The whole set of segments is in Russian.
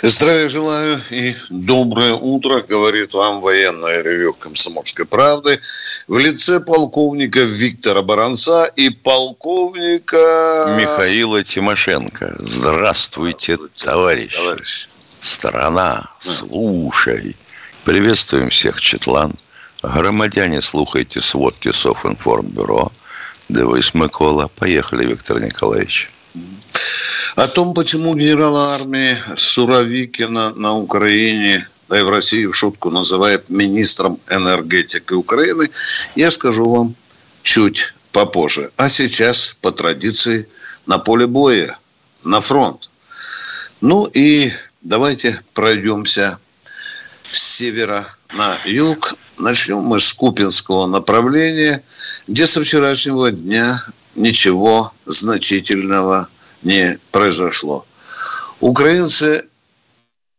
Здравия желаю и доброе утро, говорит вам военное ревю Комсомольской правды в лице полковника Виктора Баранца и полковника... Михаила Тимошенко. Здравствуйте, Здравствуйте товарищ. товарищ. Страна, слушай. Приветствуем всех, Четлан. Громадяне, слухайте сводки Софинформбюро. Дивись, Микола. Поехали, Виктор Николаевич. О том, почему генерал армии Суровикина на Украине, да и в России в шутку называют министром энергетики Украины, я скажу вам чуть попозже. А сейчас, по традиции, на поле боя, на фронт. Ну и давайте пройдемся с севера на юг. Начнем мы с Купинского направления, где со вчерашнего дня ничего значительного не произошло. Украинцы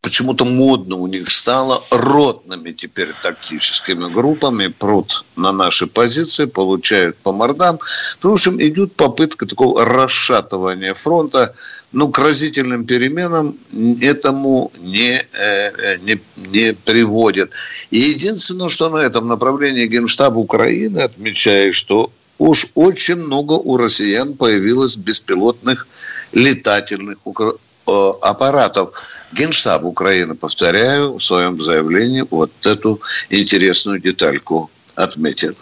почему-то модно у них стало ротными теперь тактическими группами прут на наши позиции, получают по мордам. В общем, идет попытка такого расшатывания фронта. Ну, к разительным переменам этому не, э, не, не приводит. И единственное, что на этом направлении Генштаб Украины отмечает, что уж очень много у россиян появилось беспилотных летательных э, аппаратов. Генштаб Украины, повторяю, в своем заявлении вот эту интересную детальку отметил.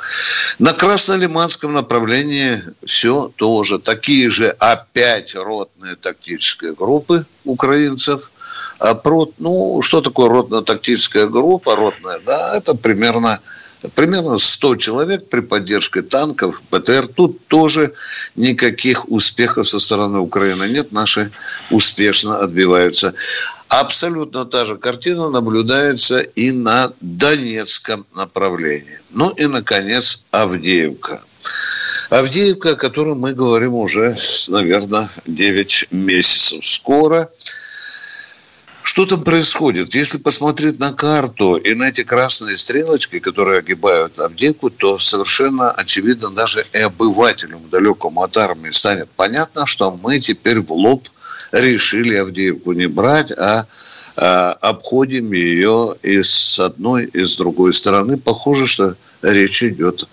На Краснолиманском направлении все тоже. Такие же опять ротные тактические группы украинцев. А прот, ну, что такое ротно-тактическая группа? Ротная, да, это примерно примерно 100 человек при поддержке танков, БТР. Тут тоже никаких успехов со стороны Украины нет. Наши успешно отбиваются. Абсолютно та же картина наблюдается и на Донецком направлении. Ну и, наконец, Авдеевка. Авдеевка, о которой мы говорим уже, наверное, 9 месяцев. Скоро что там происходит? Если посмотреть на карту и на эти красные стрелочки, которые огибают Авдеевку, то совершенно очевидно даже и обывателям далекому от армии станет понятно, что мы теперь в лоб решили Авдеевку не брать, а, а обходим ее и с одной, и с другой стороны. Похоже, что речь идет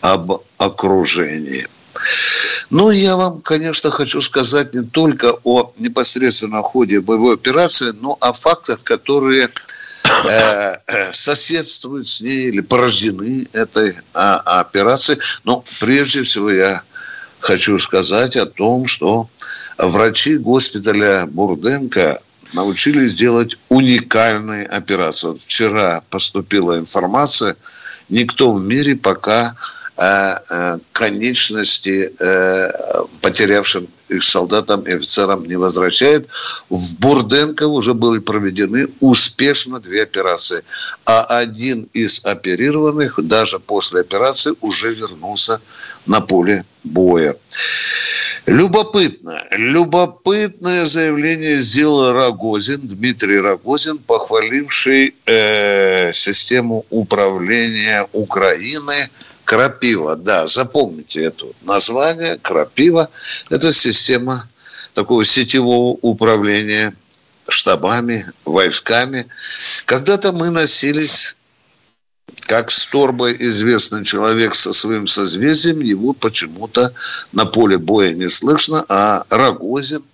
об окружении. Ну, я вам, конечно, хочу сказать не только о непосредственном ходе боевой операции, но о фактах, которые э, э, соседствуют с ней или порождены этой а, операцией. Но прежде всего я хочу сказать о том, что врачи госпиталя Бурденко научились делать уникальные операции. Вот вчера поступила информация, никто в мире пока э, конечности э, потерявшим их солдатам и офицерам не возвращает. В Бурденко уже были проведены успешно две операции. А один из оперированных даже после операции уже вернулся на поле боя. Любопытно. Любопытное заявление сделал Рогозин, Дмитрий Рогозин, похваливший э, систему управления Украины – Крапива, да, запомните это название. Крапива – это система такого сетевого управления штабами, войсками. Когда-то мы носились как с торбой известный человек со своим созвездием, его почему-то на поле боя не слышно, а Рогозин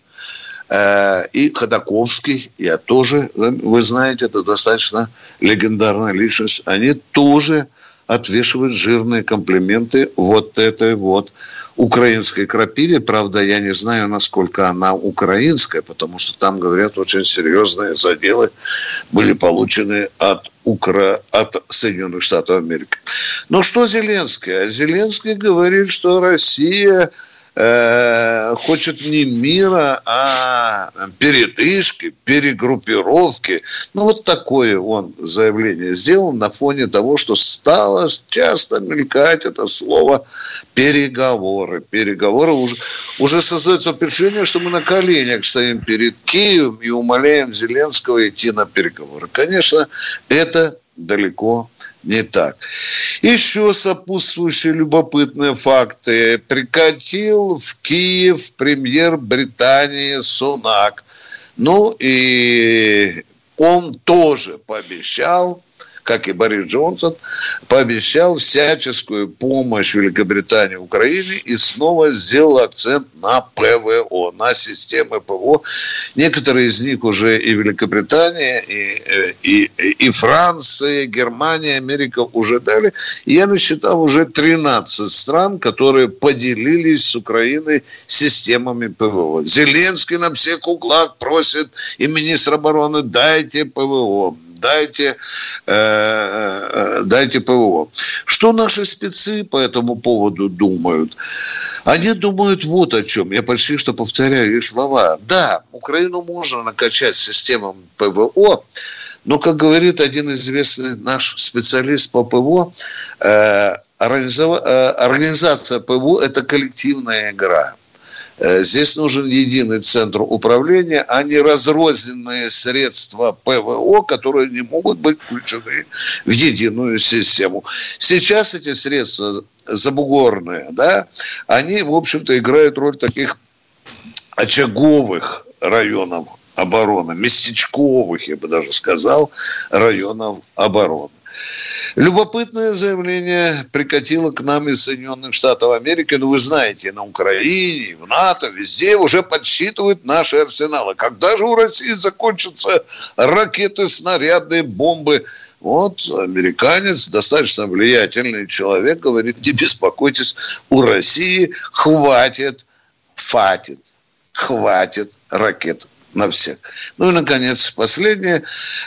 э, и Ходаковский, я тоже, вы знаете, это достаточно легендарная личность, они тоже отвешивают жирные комплименты вот этой вот украинской крапиве. Правда, я не знаю, насколько она украинская, потому что там, говорят, очень серьезные заделы были получены от, Укра... от Соединенных Штатов Америки. Но что Зеленский? Зеленский говорит, что Россия э, хочет не мира, а передышки, перегруппировки. Ну, вот такое он заявление сделал на фоне того, что стало часто мелькать это слово переговоры. Переговоры уже, уже создается впечатление, что мы на коленях стоим перед Киевом и умоляем Зеленского идти на переговоры. Конечно, это далеко не так. Еще сопутствующие любопытные факты. Прикатил в Киев премьер Британии Сунак. Ну и он тоже пообещал как и Борис Джонсон, пообещал всяческую помощь Великобритании Украине и снова сделал акцент на ПВО, на системы ПВО. Некоторые из них уже и Великобритания, и, э, и, и Франция, и Германия, Америка уже дали. Я насчитал уже 13 стран, которые поделились с Украиной системами ПВО. Зеленский на всех углах просит и министр обороны, дайте ПВО дайте, э, э, дайте ПВО. Что наши спецы по этому поводу думают? Они думают вот о чем. Я почти что повторяю их слова. Да, Украину можно накачать системам ПВО, но, как говорит один известный наш специалист по ПВО, э, организация ПВО – это коллективная игра. Э, здесь нужен единый центр управления, а не разрозненные средства ПВО, которые не могут быть включены в единую систему. Сейчас эти средства забугорные, да, они, в общем-то, играют роль таких очаговых районов обороны, местечковых, я бы даже сказал, районов обороны. Любопытное заявление прикатило к нам из Соединенных Штатов Америки. Ну, вы знаете, на Украине, в НАТО, везде уже подсчитывают наши арсеналы. Когда же у России закончатся ракеты, снаряды, бомбы? Вот американец, достаточно влиятельный человек, говорит, не беспокойтесь, у России хватит, хватит, хватит ракет на всех. Ну и, наконец, последнее.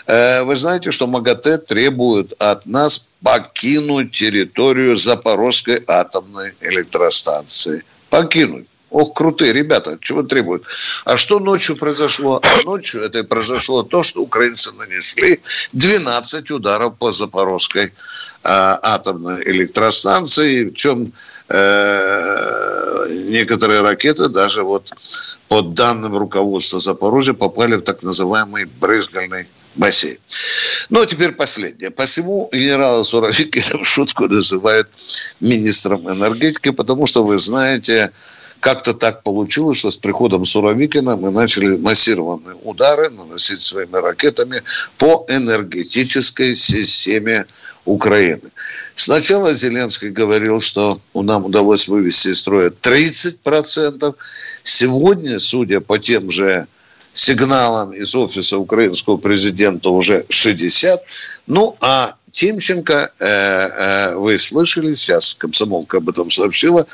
Э, вы знаете, что МАГАТЭ требует от нас покинуть территорию Запорожской атомной электростанции. Покинуть. Ох, крутые ребята, чего требуют. А что ночью произошло? А ночью это произошло то, что украинцы нанесли 12 ударов по Запорожской а, атомной электростанции, в чем некоторые ракеты даже вот по данным руководства Запорожья попали в так называемый брызгальный бассейн. Ну, а теперь последнее. Посему генерала Суровикина в шутку называют министром энергетики, потому что, вы знаете, как-то так получилось, что с приходом Суровикина мы начали массированные удары наносить своими ракетами по энергетической системе Украины. Сначала Зеленский говорил, что нам удалось вывести из строя 30%. Сегодня, судя по тем же сигналам из офиса украинского президента, уже 60%. Ну, а Тимченко, э, э, вы слышали, сейчас комсомолка об этом сообщила,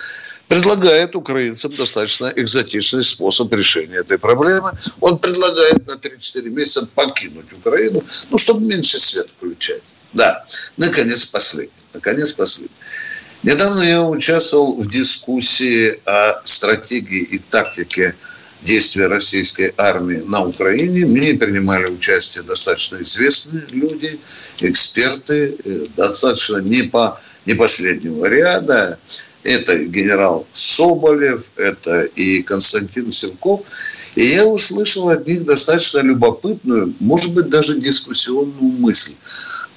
предлагает украинцам достаточно экзотичный способ решения этой проблемы. Он предлагает на 3-4 месяца покинуть Украину, ну, чтобы меньше свет включать. Да, наконец последний. Наконец последний. Недавно я участвовал в дискуссии о стратегии и тактике действия российской армии на Украине. Мне принимали участие достаточно известные люди, эксперты, э, достаточно не, по, не последнего ряда. Это генерал Соболев, это и Константин Севков. И я услышал от них достаточно любопытную, может быть, даже дискуссионную мысль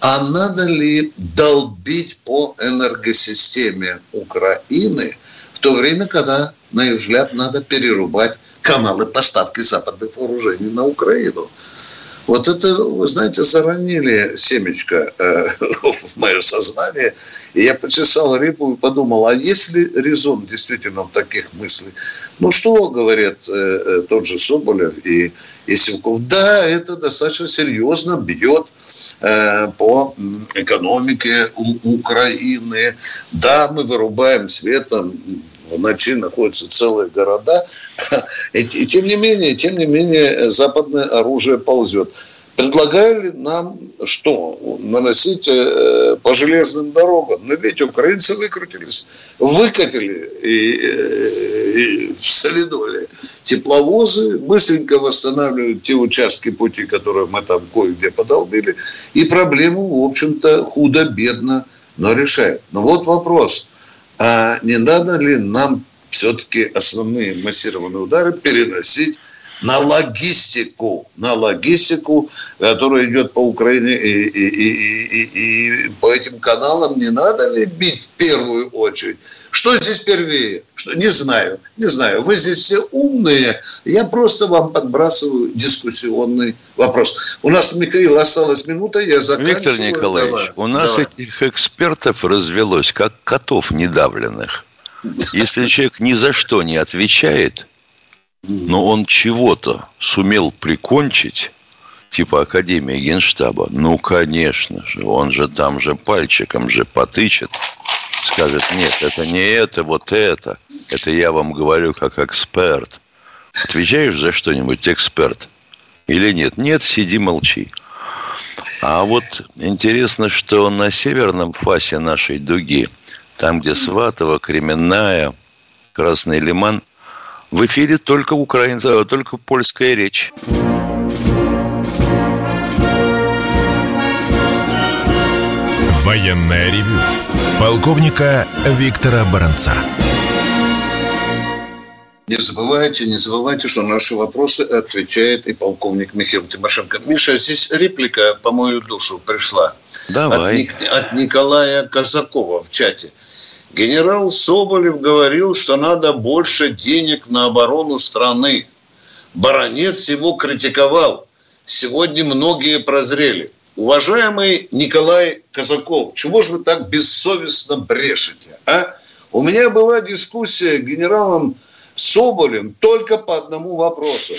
а надо ли долбить по энергосистеме Украины в то время, когда, на их взгляд, надо перерубать каналы поставки западных вооружений на Украину. Вот это, вы знаете, заронили семечко э, в мое сознание. И я почесал репу и подумал, а есть ли резон действительно в таких мыслях? Ну, что говорят э, э, тот же Соболев и, и Сивков? Да, это достаточно серьезно бьет э, по экономике Украины. Да, мы вырубаем свет, там в ночи находятся целые города. И, и тем не менее, тем не менее, западное оружие ползет. Предлагали нам что? Наносить э, по железным дорогам. Но ведь украинцы выкрутились, выкатили и, э, и в солидоле тепловозы, быстренько восстанавливают те участки пути, которые мы там кое-где подолбили, и проблему, в общем-то, худо-бедно, но решают. Но вот вопрос, а не надо ли нам все-таки основные массированные удары переносить на логистику, на логистику, которая идет по Украине и, и, и, и, и по этим каналам не надо ли бить в первую очередь? Что здесь первее? Что? Не знаю, не знаю. Вы здесь все умные. Я просто вам подбрасываю дискуссионный вопрос. У нас, Михаил, осталась минута, я заканчиваю. Виктор Николаевич, Давай. у нас Давай. этих экспертов развелось, как котов недавленных. Если человек ни за что не отвечает, но он чего-то сумел прикончить, типа Академия Генштаба, ну, конечно же, он же там же пальчиком же потычет, скажет, нет, это не это, вот это. Это я вам говорю как эксперт. Отвечаешь за что-нибудь, эксперт? Или нет? Нет, сиди, молчи. А вот интересно, что на северном фасе нашей дуги, там, где Сватово, Кременная, Красный Лиман – в эфире только украинская, только польская речь. Военная ревю. Полковника Виктора Баранца. Не забывайте, не забывайте, что на наши вопросы отвечает и полковник Михаил Тимошенко. Миша, здесь реплика по мою душу пришла. Давай. От, от Николая Казакова в чате. Генерал Соболев говорил, что надо больше денег на оборону страны. Баронец его критиковал. Сегодня многие прозрели. Уважаемый Николай Казаков, чего же вы так бессовестно брешете? А? У меня была дискуссия с генералом Соболем только по одному вопросу.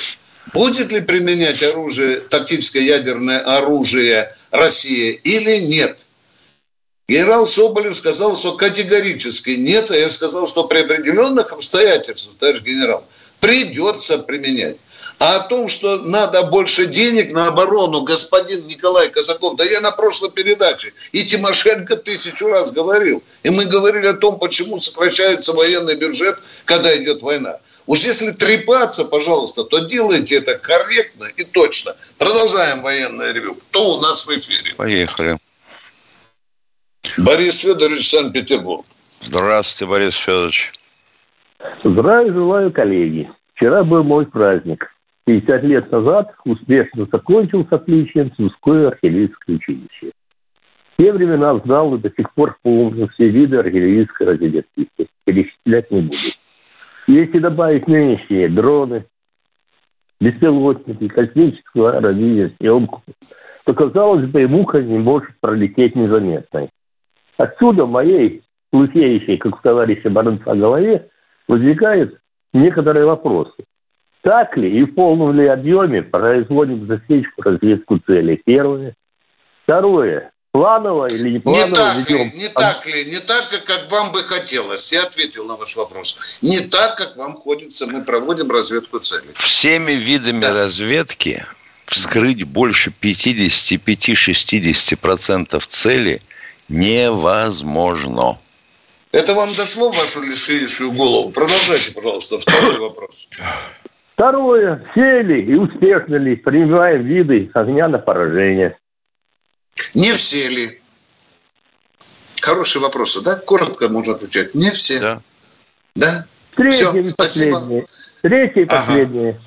Будет ли применять оружие, тактическое ядерное оружие Россия или нет? Генерал Соболев сказал, что категорически нет, а я сказал, что при определенных обстоятельствах, товарищ генерал, придется применять. А о том, что надо больше денег на оборону, господин Николай Казаков, да я на прошлой передаче и Тимошенко тысячу раз говорил. И мы говорили о том, почему сокращается военный бюджет, когда идет война. Уж если трепаться, пожалуйста, то делайте это корректно и точно. Продолжаем военное ревю. Кто у нас в эфире? Поехали. Борис Федорович, Санкт-Петербург. Здравствуйте, Борис Федорович. Здравия желаю, коллеги. Вчера был мой праздник. 50 лет назад успешно закончил с отличием Сумское артиллерийское училище. В те времена знал и до сих пор помню все виды артиллерийской разведки. Перечислять не буду. Если добавить нынешние дроны, беспилотники, космическую радиосъемку, то, казалось бы, и муха не может пролететь незаметной. Отсюда в моей лысеющей, как у товарища Баранца, голове возникают некоторые вопросы. Так ли и в полном ли объеме производим засечку, разведку целей? Первое. Второе. Планово или не планово не так ведем? Ли, не так ли, не так, как вам бы хотелось. Я ответил на ваш вопрос. Не так, как вам хочется, мы проводим разведку целей. Всеми видами да. разведки вскрыть больше 55-60% целей – невозможно. Это вам дошло в вашу лишейшую голову? Продолжайте, пожалуйста, второй вопрос. Второе. Сели и успешно ли принимаем виды огня на поражение? Не все ли? Хороший вопрос, да? Коротко можно отвечать. Не все. Да. Да? Третье все, и последнее. Третье и ага. последнее.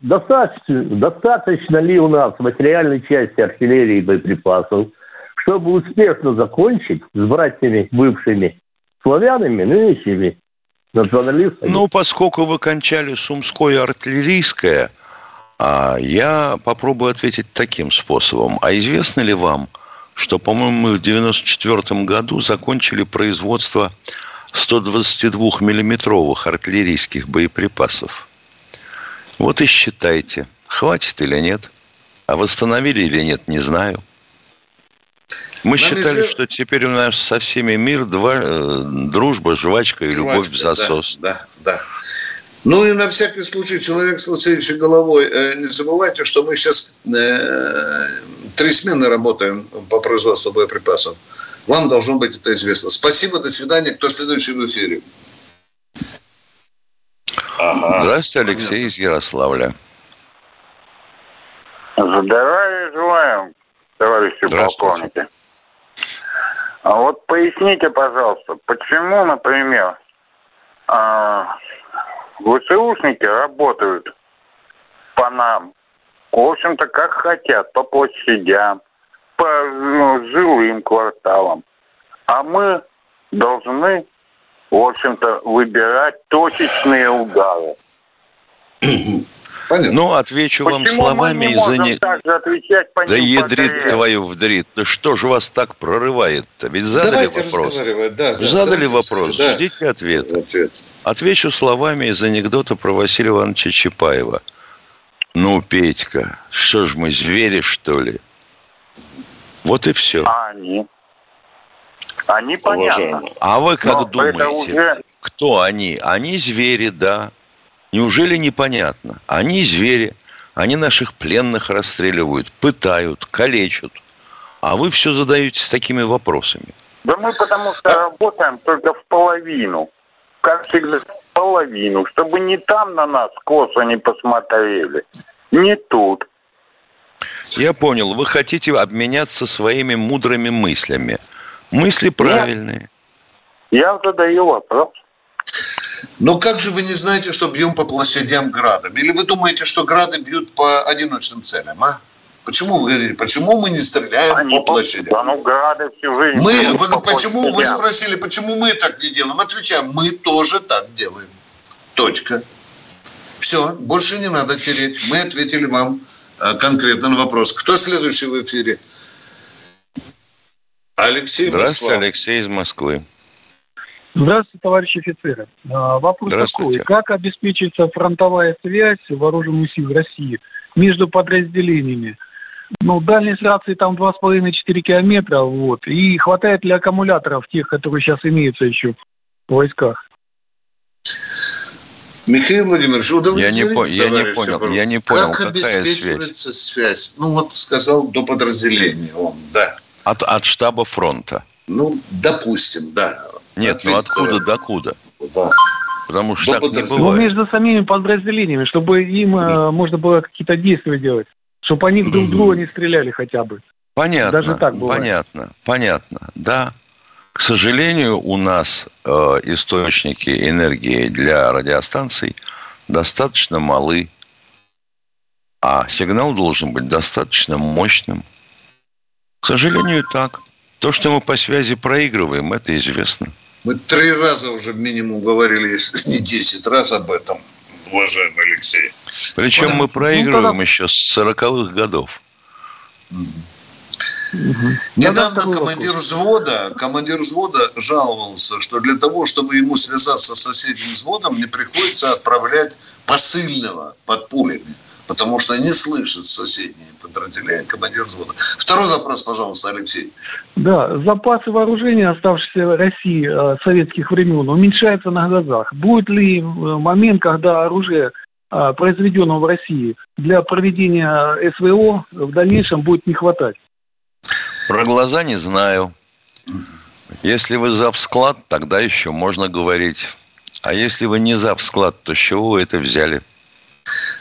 Достаточно, достаточно ли у нас материальной части артиллерии и боеприпасов – чтобы успешно закончить с братьями бывшими славянами, нынешними националистами. Ну, поскольку вы кончали Сумское артиллерийское, а я попробую ответить таким способом. А известно ли вам, что, по-моему, мы в 1994 году закончили производство 122-миллиметровых артиллерийских боеприпасов? Вот и считайте, хватит или нет. А восстановили или нет, не знаю. Мы Нам считали, если... что теперь у нас со всеми мир, два, э, дружба, жвачка и жвачка, любовь в засос. Да, да, да. Ну и на всякий случай, человек с лысеющей головой, э, не забывайте, что мы сейчас э, три смены работаем по производству боеприпасов. Вам должно быть это известно. Спасибо, до свидания. Кто следующий в эфире? Ага. Здравствуйте, Алексей из Ярославля. Здравия желаем, товарищи полковники. А вот поясните, пожалуйста, почему, например, а, ВСУшники работают по нам, в общем-то, как хотят, по площадям, по ну, жилым кварталам. А мы должны, в общем-то, выбирать точечные удары. Понятно. Ну, отвечу Почему вам словами из за не... Да ядрит твою вдрит. Да что же вас так прорывает-то? Ведь задали Давайте вопрос. Да, да, задали вопрос. Да. Ждите ответ. ответ. Отвечу словами из анекдота про Василия Ивановича Чапаева. Ну, Петька, что ж мы, звери, что ли? Вот и все. А они? Они понятно. А вы как Но думаете, уже... кто они? Они звери, да. Неужели непонятно? Они звери, они наших пленных расстреливают, пытают, калечат. А вы все задаетесь такими вопросами. Да мы потому что а... работаем только в половину. Как всегда, в половину. Чтобы не там на нас косо не посмотрели, не тут. Я понял. Вы хотите обменяться своими мудрыми мыслями. Мысли правильные. Нет. Я задаю вопрос. Но как же вы не знаете, что бьем по площадям градом? Или вы думаете, что грады бьют по одиночным целям, а? Почему вы говорите, почему мы не стреляем Они по площадям? Да, ну, грады всю жизнь мы, вы, по почему, вы спросили, почему мы так не делаем? Отвечаем, мы тоже так делаем. Точка. Все, больше не надо тереть. Мы ответили вам э, конкретно на вопрос. Кто следующий в эфире? Алексей Здравствуйте, Москва. Алексей из Москвы. Здравствуйте, товарищи офицеры. А, вопрос такой. Как обеспечится фронтовая связь вооруженных сил России между подразделениями? Ну, дальность рации там 2,5-4 километра, вот. И хватает ли аккумуляторов тех, которые сейчас имеются еще в войсках? Михаил Владимирович, я не, по, я не понял, я не понял, как обеспечивается связь? связь? Ну, вот сказал до подразделения он, да. От, от штаба фронта. Ну, допустим, да. Нет, ну откуда докуда? Да. Потому что так не бывает. Ну, между самими подразделениями, чтобы им э, можно было какие-то действия делать. Чтобы они друг друга не стреляли хотя бы. Понятно, Даже так бывает. понятно, понятно, да. К сожалению, у нас э, источники энергии для радиостанций достаточно малы, а сигнал должен быть достаточно мощным. К сожалению, так. То, что мы по связи проигрываем, это известно. Мы три раза уже минимум говорили, если не десять раз об этом, уважаемый Алексей. Причем мы проигрываем ну, еще с 40-х годов. Угу. Недавно командир взвода, командир взвода жаловался, что для того, чтобы ему связаться с соседним взводом, не приходится отправлять посыльного под пулями потому что не слышат соседние подразделения, командир взвода. Второй вопрос, пожалуйста, Алексей. Да, запасы вооружения, оставшиеся России э, советских времен, уменьшаются на глазах. Будет ли э, момент, когда оружие э, произведенного в России для проведения СВО в дальнейшем будет не хватать? Про глаза не знаю. Если вы за склад, тогда еще можно говорить. А если вы не за склад, то с чего вы это взяли?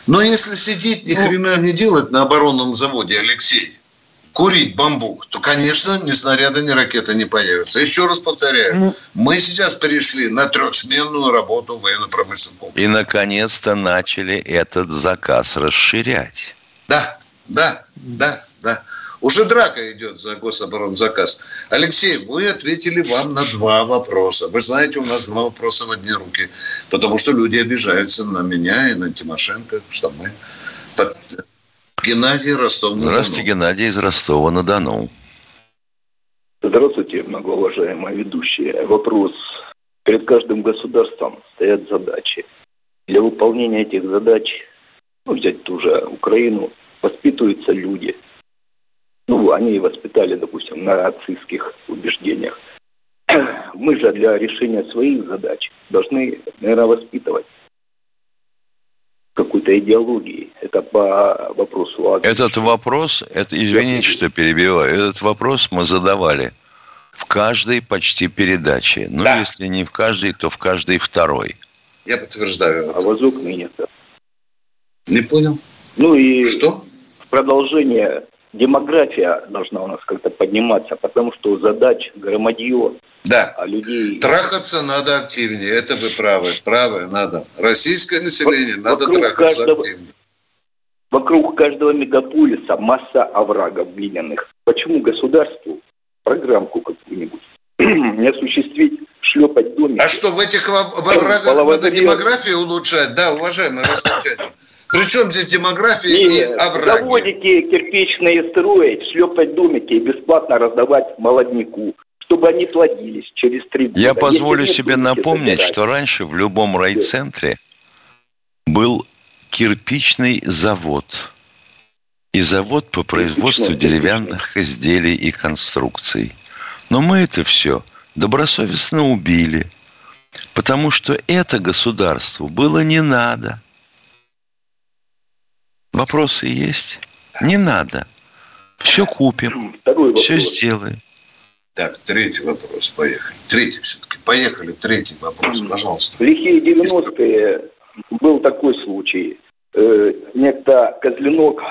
Но если сидеть ни ну, хрена не делать на оборонном заводе, Алексей, курить бамбук, то, конечно, ни снаряда, ни ракеты не появятся. Еще раз повторяю, ну, мы сейчас перешли на трехсменную работу военно-промышленного комплекса. И, наконец-то, начали этот заказ расширять. Да, да, да, да. Уже драка идет за гособоронзаказ. Алексей, вы ответили вам на два вопроса. Вы знаете, у нас два вопроса в одни руки. Потому что люди обижаются на меня и на Тимошенко, что мы... Геннадий Ростов-на-Дону. Здравствуйте, Геннадий из Ростова-на-Дону. Здравствуйте, многоуважаемая ведущая. Вопрос. Перед каждым государством стоят задачи. Для выполнения этих задач, ну, взять ту же Украину, воспитываются люди – ну, они воспитали, допустим, на нацистских убеждениях. Мы же для решения своих задач должны, наверное, воспитывать. какой-то идеологии. Это по вопросу. Этот вопрос, это, извините, что перебиваю, этот вопрос мы задавали в каждой почти передаче. Ну, да. если не в каждой, то в каждой второй. Я подтверждаю. А в Азовной нет. Не понял. Ну и что? В продолжение демография должна у нас как-то подниматься, потому что задач громадье. Да. А людей... Трахаться надо активнее. Это вы правы. Правы, надо. Российское население вот, надо трахаться каждого, активнее. Вокруг каждого мегаполиса масса оврагов глиняных. Почему государству программку какую-нибудь не осуществить, шлепать домики? А что, в этих оврагах надо демографию улучшать? Да, уважаемый Ростовчанин. Причем здесь демография и, и овраги? Заводики кирпичные строить, шлепать домики и бесплатно раздавать молодняку чтобы они плодились через три года. Я позволю себе напомнить, собирать. что раньше в любом райцентре был кирпичный завод. И завод по производству деревянных изделий и конструкций. Но мы это все добросовестно убили. Потому что это государству было не надо. Вопросы есть? Не надо. Все купим, все сделаем. Так, третий вопрос, поехали. Третий все-таки, поехали, третий вопрос, пожалуйста. В лихие 90-е был такой случай. Э, некто Козленок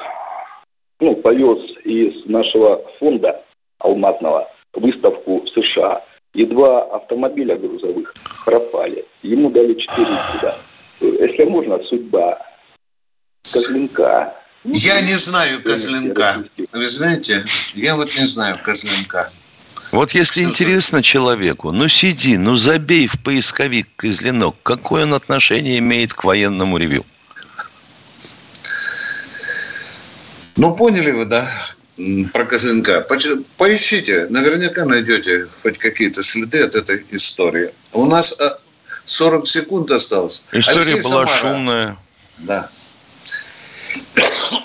ну, повез из нашего фонда алмазного выставку в США. И два автомобиля грузовых пропали. Ему дали 4 года. Если можно, судьба Козленка. Я не знаю Козленка. Вы знаете, я вот не знаю Козленка. Вот если интересно человеку, ну сиди, ну забей в поисковик Козленок. Какое он отношение имеет к военному ревю? Ну, поняли вы, да, про Козленка. Поищите, наверняка найдете хоть какие-то следы от этой истории. У нас 40 а, секунд осталось. История Алексей была Самара. шумная. Да.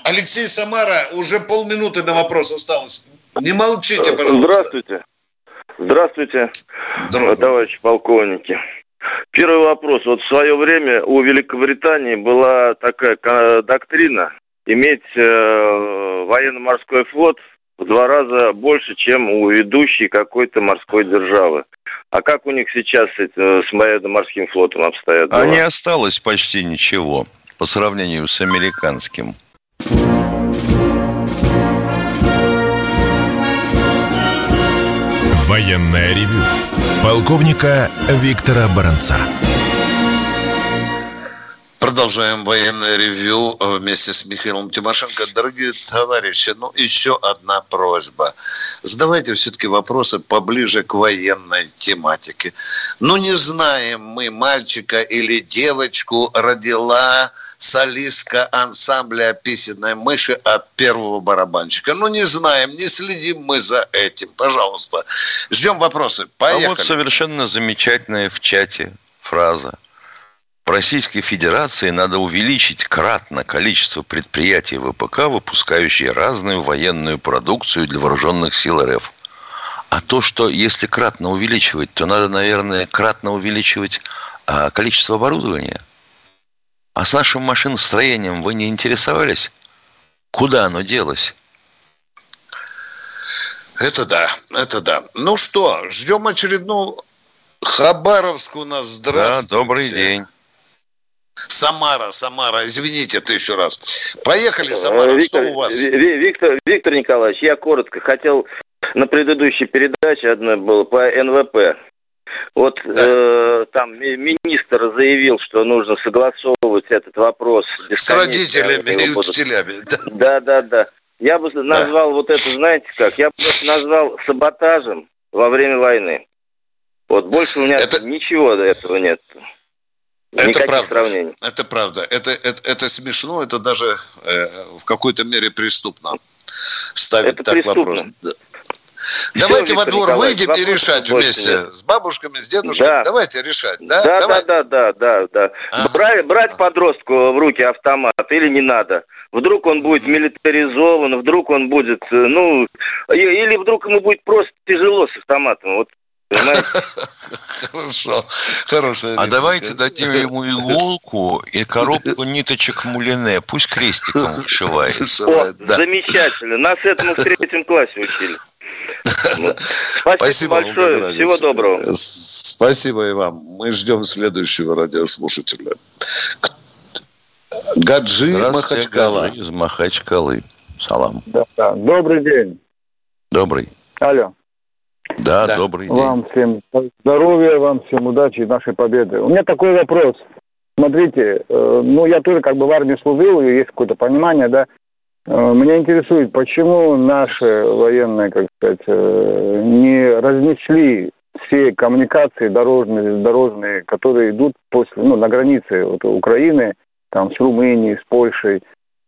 Алексей Самара, уже полминуты на вопрос осталось. Не молчите, пожалуйста. Здравствуйте. Здравствуйте, Здравствуйте. товарищи полковники. Первый вопрос. Вот в свое время у Великобритании была такая доктрина иметь э, военно-морской флот в два раза больше, чем у ведущей какой-то морской державы. А как у них сейчас с, с военно-морским флотом обстоят дела? А не осталось почти ничего по сравнению с американским. Военная ревю. Полковника Виктора Баранца. Продолжаем военное ревю вместе с Михаилом Тимошенко. Дорогие товарищи, ну еще одна просьба. Задавайте все-таки вопросы поближе к военной тематике. Ну не знаем мы, мальчика или девочку родила солистка ансамбля «Писаной мыши» от первого барабанщика. Ну, не знаем, не следим мы за этим. Пожалуйста. Ждем вопросы. Поехали. А вот совершенно замечательная в чате фраза. В Российской Федерации надо увеличить кратно количество предприятий ВПК, выпускающие разную военную продукцию для вооруженных сил РФ. А то, что если кратно увеличивать, то надо, наверное, кратно увеличивать а, количество оборудования. А с нашим машиностроением вы не интересовались? Куда оно делось? Это да, это да. Ну что, ждем очередную Хабаровск у нас. Здравствуйте. Да, добрый день. Самара, Самара, извините ты еще раз. Поехали, Самара, Виктор, что у вас? Виктор, Виктор Николаевич, я коротко хотел на предыдущей передаче одна была по НВП. Вот да. э, там министр заявил, что нужно согласовывать этот вопрос с родителями и учителями. Да, да, да. Я бы назвал да. вот это, знаете как? Я бы назвал саботажем во время войны. Вот больше у меня это... ничего до этого нет. Это правда. Сравнений. Это правда. Это, это, это смешно, это даже э, в какой-то мере преступно ставить это так преступно. вопрос. Давайте во двор выйдем и решать вместе нет. с бабушками, с дедушками. Да. Давайте решать. Да, да, Давай. да, да, да, да. Ага. Брать, брать подростку в руки автомат или не надо? Вдруг он будет милитаризован, вдруг он будет, э, ну, или вдруг ему будет просто тяжело с автоматом. Вот Хорошо. Хорошая А давайте дадим ему иголку и коробку ниточек мулине. Пусть крестиком вышивает. Замечательно. Нас этому в третьем классе учили. Спасибо, Спасибо большое. Всего доброго. Спасибо и вам. Мы ждем следующего радиослушателя. Гаджи Махачкала. Гаджи из Махачкалы. Салам. Да, да. Добрый день. Добрый. Алло. Да, да, добрый день. Вам всем здоровья, вам всем удачи и нашей победы. У меня такой вопрос. Смотрите, э, ну я тоже как бы в армии служил, и есть какое-то понимание, да. Э, меня интересует, почему наши военные, как сказать, э, не разнесли все коммуникации дорожные, дорожные, которые идут после, ну, на границе вот, Украины, там, с Румынией, с Польшей.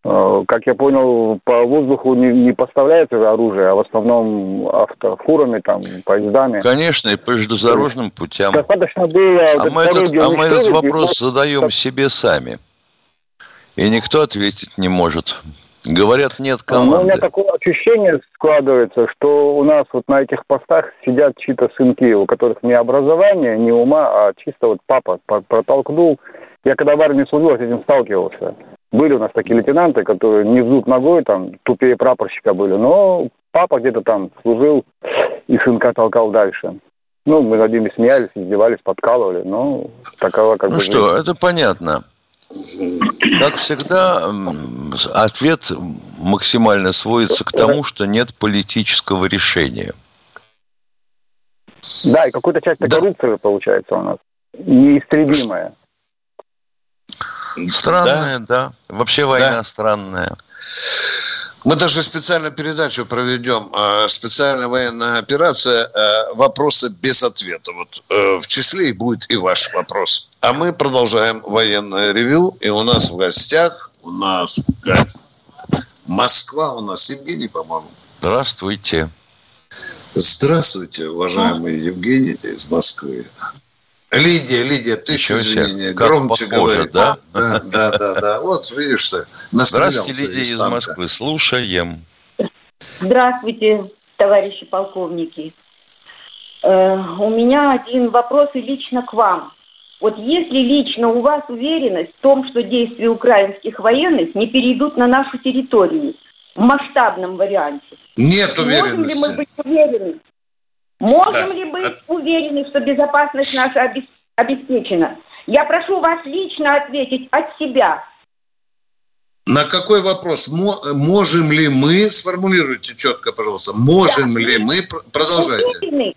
Э, как я понял, по воздуху не, не поставляется оружие, а в основном автофурами, там, поездами. Конечно, и по железнодорожным путям. Достаточно было... А мы этот, а мы этот вопрос задаем себе сами. И никто ответить не может. Говорят, нет команды. Ну, у меня такое ощущение складывается, что у нас вот на этих постах сидят чьи-то сынки, у которых не образование, не ума, а чисто вот папа протолкнул. Я когда в армии служил, с этим сталкивался. Были у нас такие лейтенанты, которые не взут ногой, там, тупее прапорщика были, но папа где-то там служил и сынка толкал дальше. Ну, мы над ними смеялись, издевались, подкалывали, но такова как ну бы... Ну что, это понятно. Как всегда, ответ максимально сводится к тому, что нет политического решения. Да, и какой-то часть да. коррупции получается у нас. Неистребимая. Странная, да. да. Вообще война да. странная. Мы даже специальную передачу проведем, а, специальная военная операция а, «Вопросы без ответа». Вот э, в числе и будет и ваш вопрос. А мы продолжаем военное ревю, и у нас в гостях, у нас Москва, у нас Евгений, по-моему. Здравствуйте. Здравствуйте, уважаемый Евгений из Москвы. Лидия, Лидия, ты еще извинения. Громче похоже, говори. Да? да? Да, да, да, Вот, видишь ты, Здравствуйте, Лидия из, из Москвы. Слушаем. Здравствуйте, товарищи полковники. Э, у меня один вопрос и лично к вам. Вот если лично у вас уверенность в том, что действия украинских военных не перейдут на нашу территорию в масштабном варианте, нет уверенности. Можем ли мы быть уверены, Можем да. ли быть уверены, что безопасность наша обеспечена? Я прошу вас лично ответить от себя. На какой вопрос? Можем ли мы, сформулируйте четко, пожалуйста, можем да. ли мы, продолжайте. Уверены.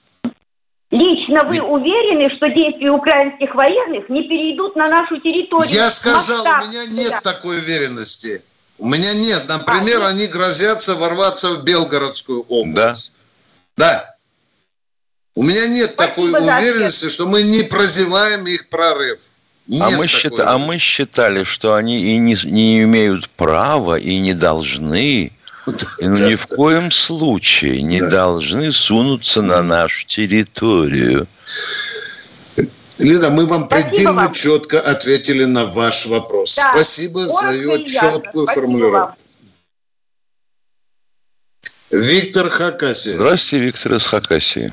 Лично вы уверены, что действия украинских военных не перейдут на нашу территорию? Я сказал, Масштаб. у меня нет такой уверенности. У меня нет. Например, а, они грозятся ворваться в Белгородскую область. Да. Да. У меня нет Спасибо такой уверенности, что мы не прозеваем их прорыв. а мы, счит, а мы считали, что они и не, не имеют права, и не должны, и ни в коем случае не должны сунуться на нашу территорию. Лида, мы вам предельно вам. четко ответили на ваш вопрос. Да. Спасибо за ее четкую формулировку. Виктор Хакасия. Здравствуйте, Виктор из Хакасии.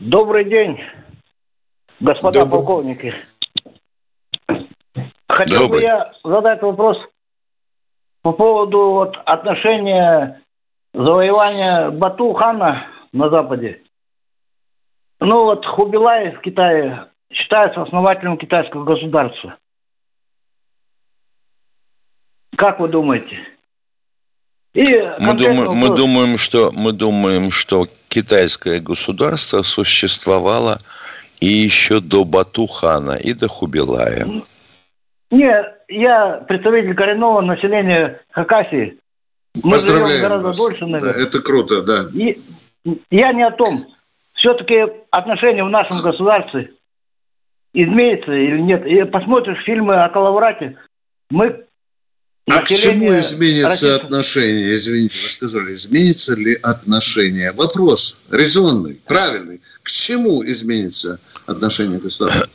Добрый день, господа Добрый. полковники. Хотел Добрый. бы я задать вопрос по поводу вот отношения завоевания Бату-хана на Западе. Ну вот Хубилай в Китае считается основателем китайского государства. Как вы думаете? И мы, думаем, мы думаем, что мы думаем, что китайское государство существовало и еще до Батухана, и до Хубилая. Не, я представитель коренного населения Хакасии. Мы живем гораздо вас. дольше, наверное. Да, это круто, да. И я не о том. Все-таки отношения в нашем государстве изменятся или нет. И посмотришь фильмы о Калаврате, мы а к чему изменится Российского... отношение? Извините, вы сказали, изменится ли отношение? Вопрос резонный, правильный. К чему изменится отношение государства?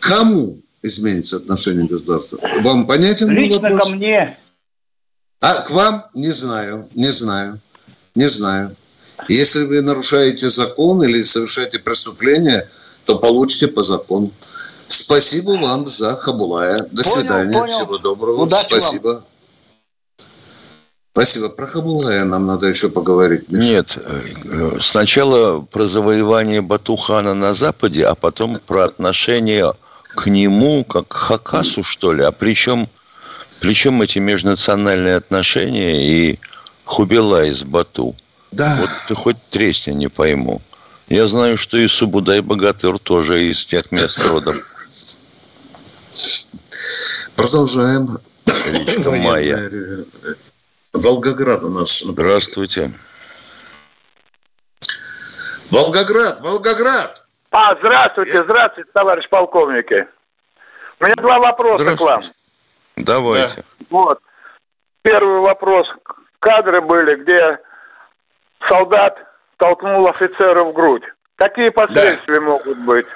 Кому изменится отношение государства? Вам понятен Лично вопрос? ко мне. А к вам? Не знаю, не знаю, не знаю. Если вы нарушаете закон или совершаете преступление, то получите по закону. Спасибо вам за Хабулая. До понял, свидания. Понял. Всего доброго. Удачи Спасибо. Вам. Спасибо. Про Хабулая нам надо еще поговорить. Миша. Нет, э, сначала про завоевание Батухана на Западе, а потом про отношение к нему, как к Хакасу, что ли. А причем, причем эти межнациональные отношения и Хубилай с Бату. Да. Вот ты хоть тресни не пойму. Я знаю, что и Субудай Богатыр тоже из тех мест родом. Продолжаем. Речка Майя. Волгоград у нас. Здравствуйте. Волгоград, Волгоград. А, здравствуйте, здравствуйте, товарищ полковники. У меня два вопроса к вам. Давайте. Да. Вот. Первый вопрос. Кадры были, где солдат толкнул офицера в грудь. Какие последствия да. могут быть?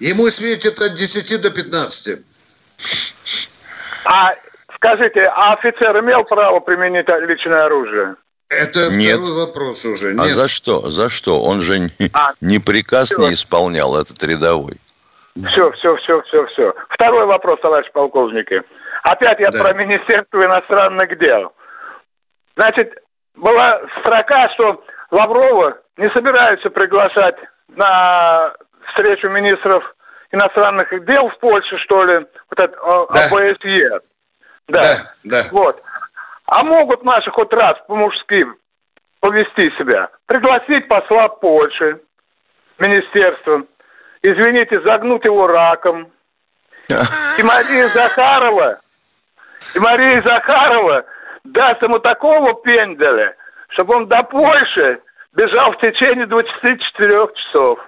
Ему светит от 10 до 15. А скажите, а офицер имел право применить личное оружие? Это Нет. второй вопрос уже. А Нет. А за что? За что? Он же не, а, не приказ все. не исполнял, этот рядовой. Все, все, все, все, все. Второй вопрос, товарищ полковники. Опять я да. про Министерство иностранных дел. Значит, была строка, что Лаврова не собираются приглашать на встречу министров иностранных дел в Польше, что ли, вот это да. ОБСЕ. Да. да, да. Вот. А могут наши хоть раз по-мужски повести себя, пригласить посла Польши, министерство, извините, загнуть его раком. И Мария Захарова, и Мария Захарова даст ему такого пенделя, чтобы он до Польши бежал в течение 24 часов.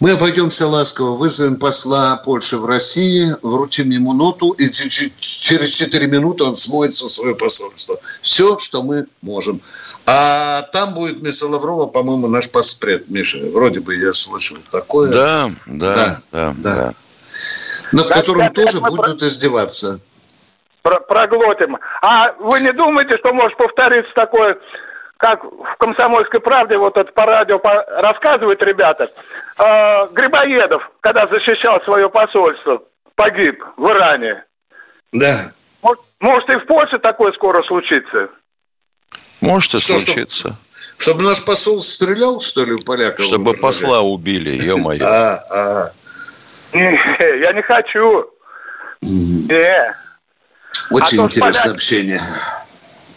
Мы обойдемся ласково, вызовем посла Польши в России, вручим ему ноту, и через 4 минуты он смоется в свое посольство. Все, что мы можем. А там будет вместо Лаврова, по-моему, наш поспред, Миша. Вроде бы я слышал такое. Да, да, да. да, да. да. Над которым тоже будут издеваться про проглотим. А вы не думаете, что может повториться такое, как в «Комсомольской правде», вот это по радио по, рассказывают ребята, э, Грибоедов, когда защищал свое посольство, погиб в Иране. Да. Может, может и в Польше такое скоро случится? Может и что, случится. Что, чтобы наш посол стрелял, что ли, у поляков? Чтобы посла убили, ё-моё. А, а. Я не хочу. Не. Очень а интересное поляки, общение.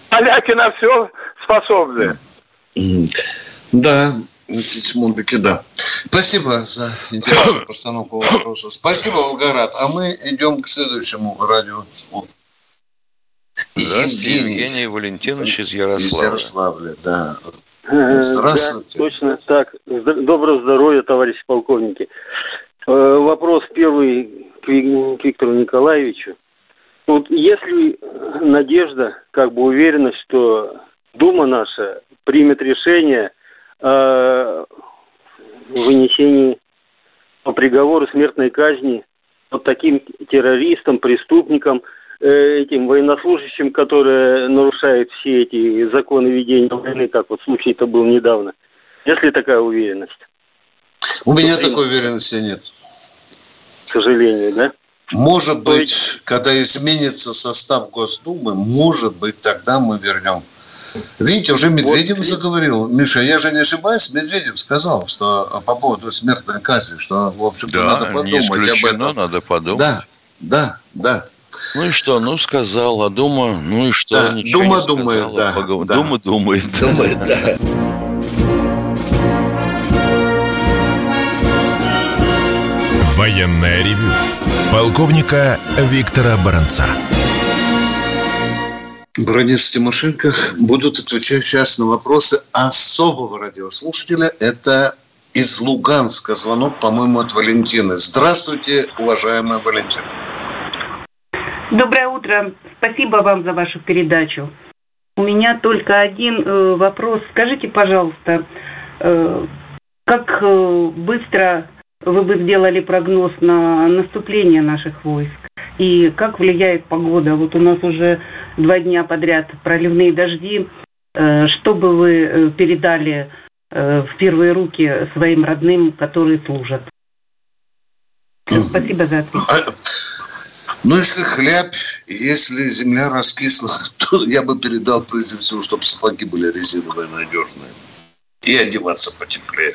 Поляки на все способны. Да, Мундыки, да. Спасибо за интересную постановку вопроса. Спасибо, Волгоград. А мы идем к следующему радио. Евгений. Евгений Валентинович из Ярославля. Из Ярославля, да. Э, Здравствуйте. Да, точно так. Доброго здоровья, товарищи полковники. Э, вопрос первый к Виктору Николаевичу. Вот если надежда, как бы уверенность, что Дума наша примет решение о вынесении по приговору смертной казни вот таким террористам, преступникам, э, этим военнослужащим, которые нарушают все эти законы ведения войны, как вот случай-то был недавно. Если такая уверенность? У меня такой уверенности нет. К сожалению, да? Может быть, есть... когда изменится состав Госдумы, может быть, тогда мы вернем. Видите, уже Медведев вот. заговорил. Миша, я же не ошибаюсь, Медведев сказал, что по поводу смертной казни, что, в общем-то, да, надо подумать не об этом. надо подумать. Да, да, да. Ну и что? Ну, сказал, а Дума, ну и что? Да, Дума думает, да, да. Дума думает. Думает, да. Военная ревю полковника Виктора Баранца. Бронис Тимошенко будут отвечать сейчас на вопросы особого радиослушателя. Это из Луганска. Звонок, по-моему, от Валентины. Здравствуйте, уважаемая Валентина. Доброе утро. Спасибо вам за вашу передачу. У меня только один э, вопрос. Скажите, пожалуйста, э, как э, быстро вы бы сделали прогноз на наступление наших войск? И как влияет погода? Вот у нас уже два дня подряд проливные дожди. Э, что бы вы э, передали э, в первые руки своим родным, которые служат. Спасибо за ответ. А, ну, если хляб, если земля раскисла, то я бы передал прежде всего, чтобы сапоги были резиновые, надежные. И одеваться потеплее.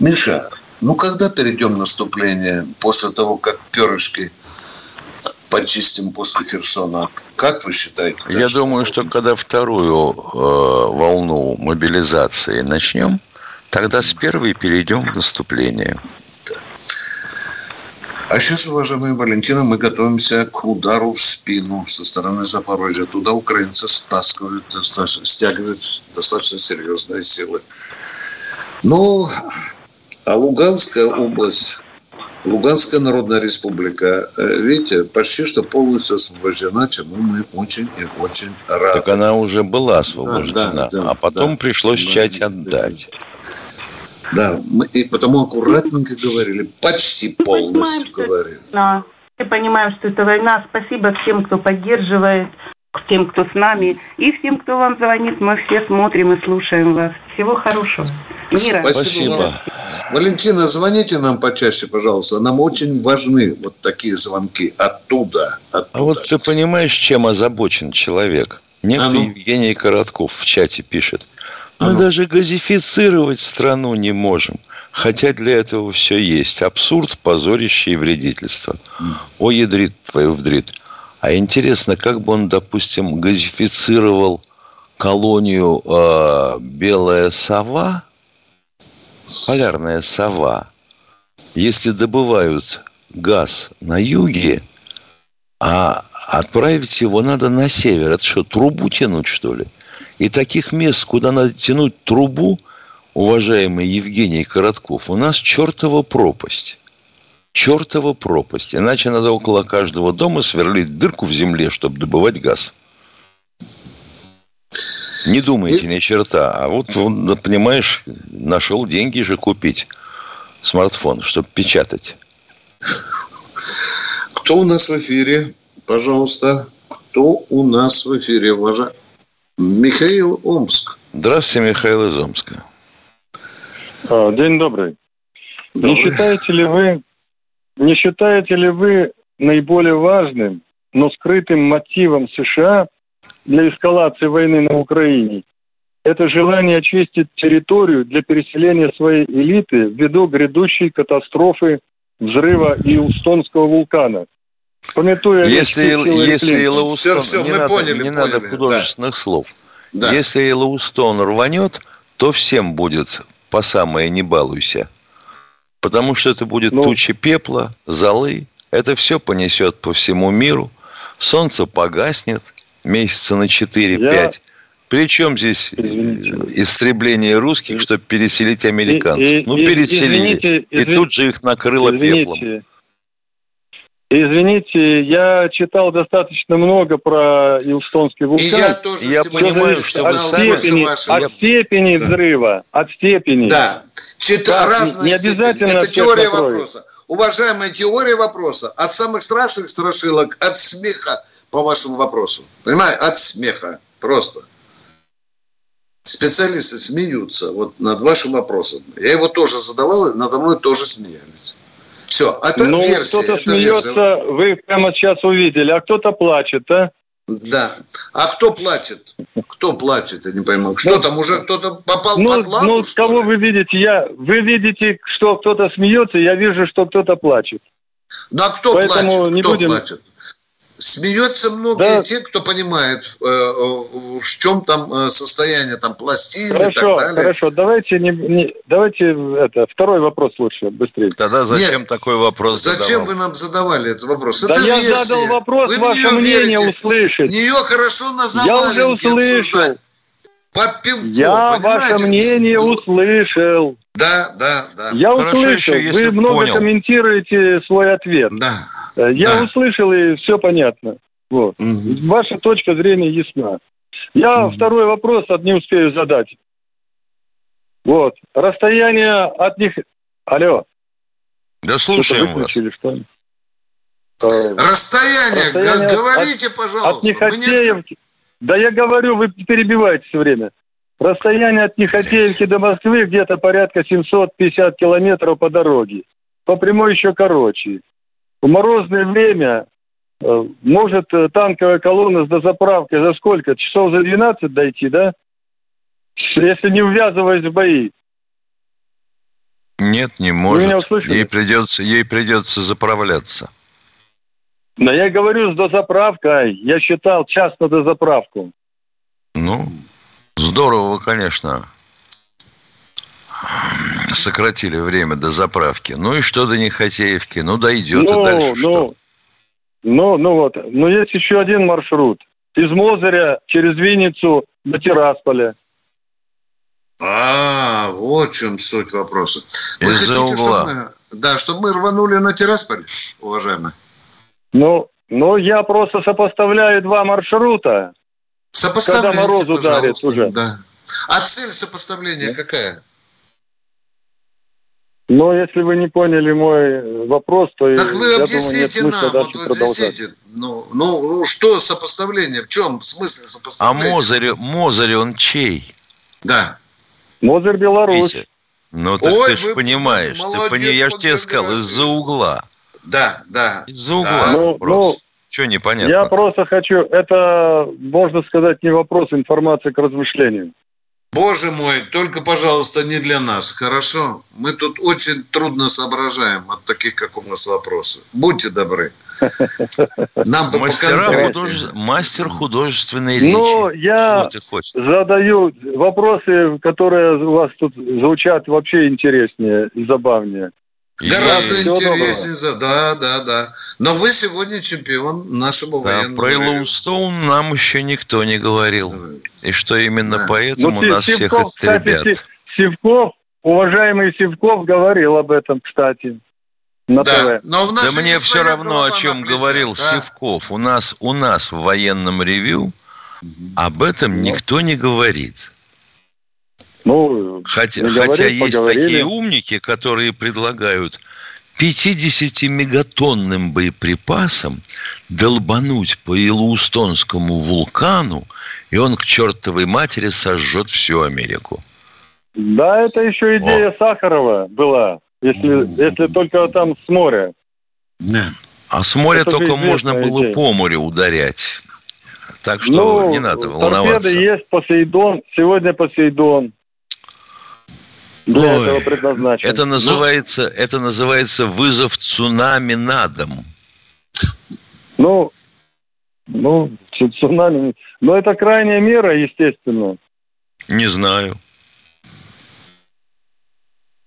Миша, ну когда перейдем наступление после того, как перышки почистим после Херсона. Как вы считаете? Я думаю, что когда вторую э, волну мобилизации начнем, тогда с первой перейдем к наступлению. А сейчас, уважаемые Валентина, мы готовимся к удару в спину со стороны Запорожья. Туда украинцы стаскивают, стягивают достаточно серьезные силы. Ну, а Луганская область Луганская Народная Республика, э, видите, почти что полностью освобождена, чему мы очень и очень рады. Так она уже была освобождена, да, да, а потом да, пришлось да, часть отдать. Да, мы и потому аккуратненько говорили, почти полностью говорили. Да, мы понимаем, что это война. Спасибо всем, кто поддерживает тем, кто с нами, и всем, кто вам звонит. Мы все смотрим и слушаем вас. Всего хорошего. Мира. Спасибо. Спасибо. Валентина, звоните нам почаще, пожалуйста. Нам очень важны вот такие звонки оттуда. оттуда. А вот ты понимаешь, чем озабочен человек? Некто а ну? Евгений Коротков в чате пишет. Мы а ну? даже газифицировать страну не можем. Хотя для этого все есть. Абсурд, позорище и вредительство. О, ядрит твою вдрит. А интересно, как бы он, допустим, газифицировал колонию э, белая сова, полярная сова, если добывают газ на юге, а отправить его надо на север. Это что, трубу тянуть, что ли? И таких мест, куда надо тянуть трубу, уважаемый Евгений Коротков, у нас чертова пропасть чертова пропасть. Иначе надо около каждого дома сверлить дырку в земле, чтобы добывать газ. Не думайте ни черта. А вот он, понимаешь, нашел деньги же купить смартфон, чтобы печатать. Кто у нас в эфире? Пожалуйста. Кто у нас в эфире? Уважа... Михаил Омск. Здравствуйте, Михаил из Омска. А, день добрый. добрый. Не считаете ли вы не считаете ли вы наиболее важным, но скрытым мотивом США для эскалации войны на Украине это желание очистить территорию для переселения своей элиты ввиду грядущей катастрофы взрыва Иустонского вулкана. Пометуя если если Йеллоустон, все, все, не, надо, поняли, не поняли, надо художественных да. слов. Да. Если Йеллоустон рванет, то всем будет по самое не балуйся. Потому что это будет ну, тучи пепла, золы. Это все понесет по всему миру. Солнце погаснет месяца на 4-5. Я... Причем здесь извините. истребление русских, чтобы переселить американцев? И, и, ну, переселили. Извините, извините, и тут же их накрыло извините. пеплом. Извините, я читал достаточно много про Илстонский вулкан. И я тоже я понимаю, что вы сами... Степени, от степени да. взрыва, от степени. Да, Чита... разные не обязательно Это теория вопроса. Уважаемая теория вопроса. От самых страшных страшилок, от смеха по вашему вопросу. Понимаете? От смеха. Просто. Специалисты смеются вот над вашим вопросом. Я его тоже задавал, и надо мной тоже смеялись. Все, это ну, версия. кто-то смеется, версия. вы прямо сейчас увидели, а кто-то плачет, а? Да. А кто плачет? Кто плачет, я не пойму. Что ну, там, уже кто-то попал ну, под лаву? Ну, кого ли? вы видите? Я, вы видите, что кто-то смеется, я вижу, что кто-то плачет. Ну, а кто Поэтому плачет? Не кто будем... плачет? Смеется много да. те, кто понимает, э, в чем там э, состояние там пластины хорошо, и так далее. Хорошо, давайте не, не давайте это второй вопрос лучше быстрее. Тогда зачем Нет, такой вопрос? Зачем задавал? вы нам задавали этот вопрос? Да это я версия. задал вопрос, вы ваше мнение верите. услышать. Нее хорошо назвали. Я уже услышал. Под пивко, Я ваше мнение услышал. Да, да, да. Я Хорошо услышал. Еще, Вы много понял. комментируете свой ответ. Да. Э, я да. услышал, и все понятно. Вот. Угу. Ваша точка зрения ясна. Я угу. второй вопрос не успею задать. Вот. Расстояние от них... Алло. Да слушаем вас. Что ли? Расстояние, Расстояние говорите, от, пожалуйста. От Нехотеев... Да я говорю, вы перебиваете все время. Расстояние от Нехотеевки до Москвы где-то порядка 750 километров по дороге. По прямой еще короче. В морозное время э, может э, танковая колонна с дозаправкой за сколько? Часов за 12 дойти, да? Если не ввязываясь в бои. Нет, не может. Ей придется, ей придется заправляться. Да я говорю с дозаправкой. Я считал час на дозаправку. Ну, здорово, конечно. Сократили время до заправки. Ну и что до Нехотеевки? Ну, дойдет, ну, и дальше ну, что? Ну, ну вот. Но есть еще один маршрут. Из Мозыря через Винницу до Тирасполя. А, вот в чем суть вопроса. Вы Из-за хотите, угла. Чтобы мы, да, чтобы мы рванули на Тирасполь, уважаемые? Ну, ну, я просто сопоставляю два маршрута. Когда мороз ударит уже. Да. А цель сопоставления какая? Но если вы не поняли мой вопрос, то так вы я объясните думаю, нет нам, вот объясните. Ну, ну, ну, что сопоставление? В чем смысл сопоставления? А Мозырь, Мозырь он чей? Да. Мозырь Беларусь. Витя, ну так Ой, ты же понимаешь, молодец, ты пони... я же тебе сказал, из-за угла. Да, да. Из-за угла да. ну, Ну, что непонятно? Я просто хочу, это, можно сказать, не вопрос информации к размышлению. Боже мой, только, пожалуйста, не для нас, хорошо? Мы тут очень трудно соображаем от таких, как у нас вопросы. Будьте добры. Нам бы художе... Мастер художественной речи. Ну, я задаю вопросы, которые у вас тут звучат вообще интереснее и забавнее. Гораздо и интереснее. За... Да, да, да. Но вы сегодня чемпион нашего да, военного. Про Йеллоустоун нам еще никто не говорил. И что именно да. поэтому ну, нас Сивков, всех истребят. Кстати, Сивков, уважаемый Сивков говорил об этом, кстати. На да, ТВ. но у нас да мне все равно, о чем говорил да? Сивков. У нас, у нас в военном ревю об этом никто не говорит. Ну, хотя, хотя есть поговорили. такие умники, которые предлагают 50-мегатонным боеприпасом долбануть по Илустонскому вулкану, и он к чертовой матери сожжет всю Америку. Да, это еще идея О. Сахарова была, если, если только там с моря. А с моря это только можно было идея. по морю ударять. Так что ну, не надо волноваться. Торпеды есть Посейдон, сегодня Посейдон. Для Ой, этого предназначен. Это называется, ну, это называется вызов цунами на дом. Ну, ну, цунами. Но это крайняя мера, естественно. Не знаю.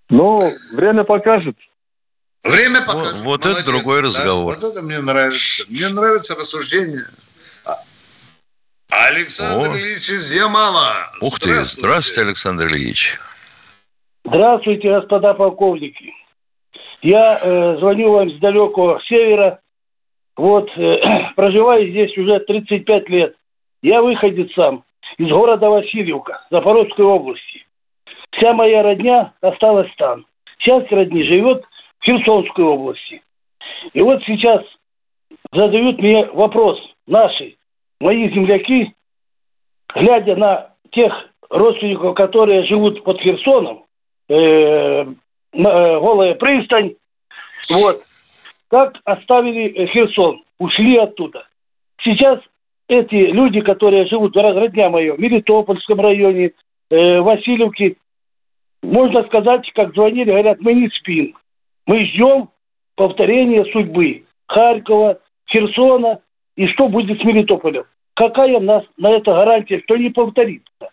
Ну, время покажет. Время покажет. Вот, вот это другой да? разговор. Вот это мне нравится. Мне нравится рассуждение. Александр О. Ильич из Ямала. Ух ты, здравствуйте, Александр Ильич. Здравствуйте, господа полковники. Я э, звоню вам с далекого севера. Вот, э, проживаю здесь уже 35 лет. Я выходец сам из города Васильевка, Запорожской области. Вся моя родня осталась там. Часть родни живет в Херсонской области. И вот сейчас задают мне вопрос наши, мои земляки, глядя на тех родственников, которые живут под Херсоном, э, э, голая пристань. Вот. Как оставили э, Херсон, ушли оттуда. Сейчас эти люди, которые живут, родня моя, в Мелитопольском районе, э, Васильевке, можно сказать, как звонили, говорят, мы не спим. Мы ждем повторения судьбы Харькова, Херсона и что будет с Мелитополем. Какая у нас на это гарантия, что не повторится?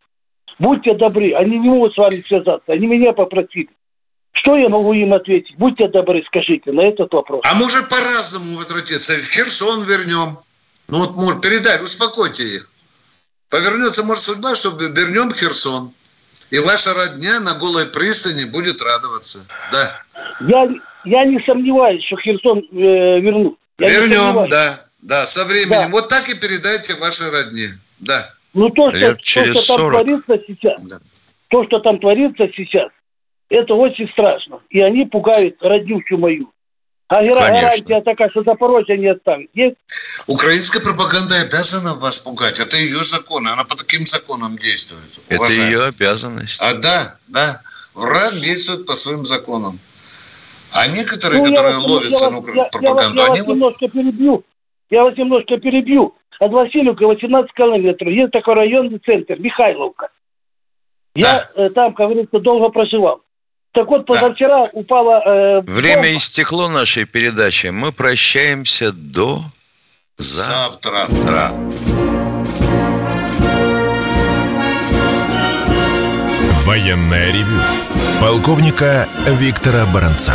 Будьте добры, они не могут с вами связаться, они меня попросили. Что я могу им ответить? Будьте добры, скажите на этот вопрос. А может по-разному возвратиться? В Херсон вернем. Ну вот, может, передай, успокойте их. Повернется, может, судьба, чтобы вернем Херсон. И ваша родня на голой пристани будет радоваться. Да. Я, я не сомневаюсь, что Херсон э, вернут. Я Вернем, да. Да, со временем. Да. Вот так и передайте вашей родне. Да. Ну, то, что, то, что там творится сейчас, да. то, что там творится сейчас, это очень страшно. И они пугают роднючу мою. А гарантия такая, что Запорожья нет там. Есть? Украинская пропаганда обязана вас пугать. Это ее законы. Она по таким законам действует. Это ее обязанность. А да, да. Враг действует по своим законам. А некоторые, ну, которые я, ловятся я, на я, пропаганду, я, я они... вас немножко перебью. Я вас немножко перебью. От Васильевка 18 километров. Есть такой районный центр, Михайловка. Я да. э, там, как говорится, долго проживал. Так вот, позавчера да. упала... Э, Время бомба. истекло нашей передачи. Мы прощаемся до завтра. завтра. Военная ревю. Полковника Виктора Баранца.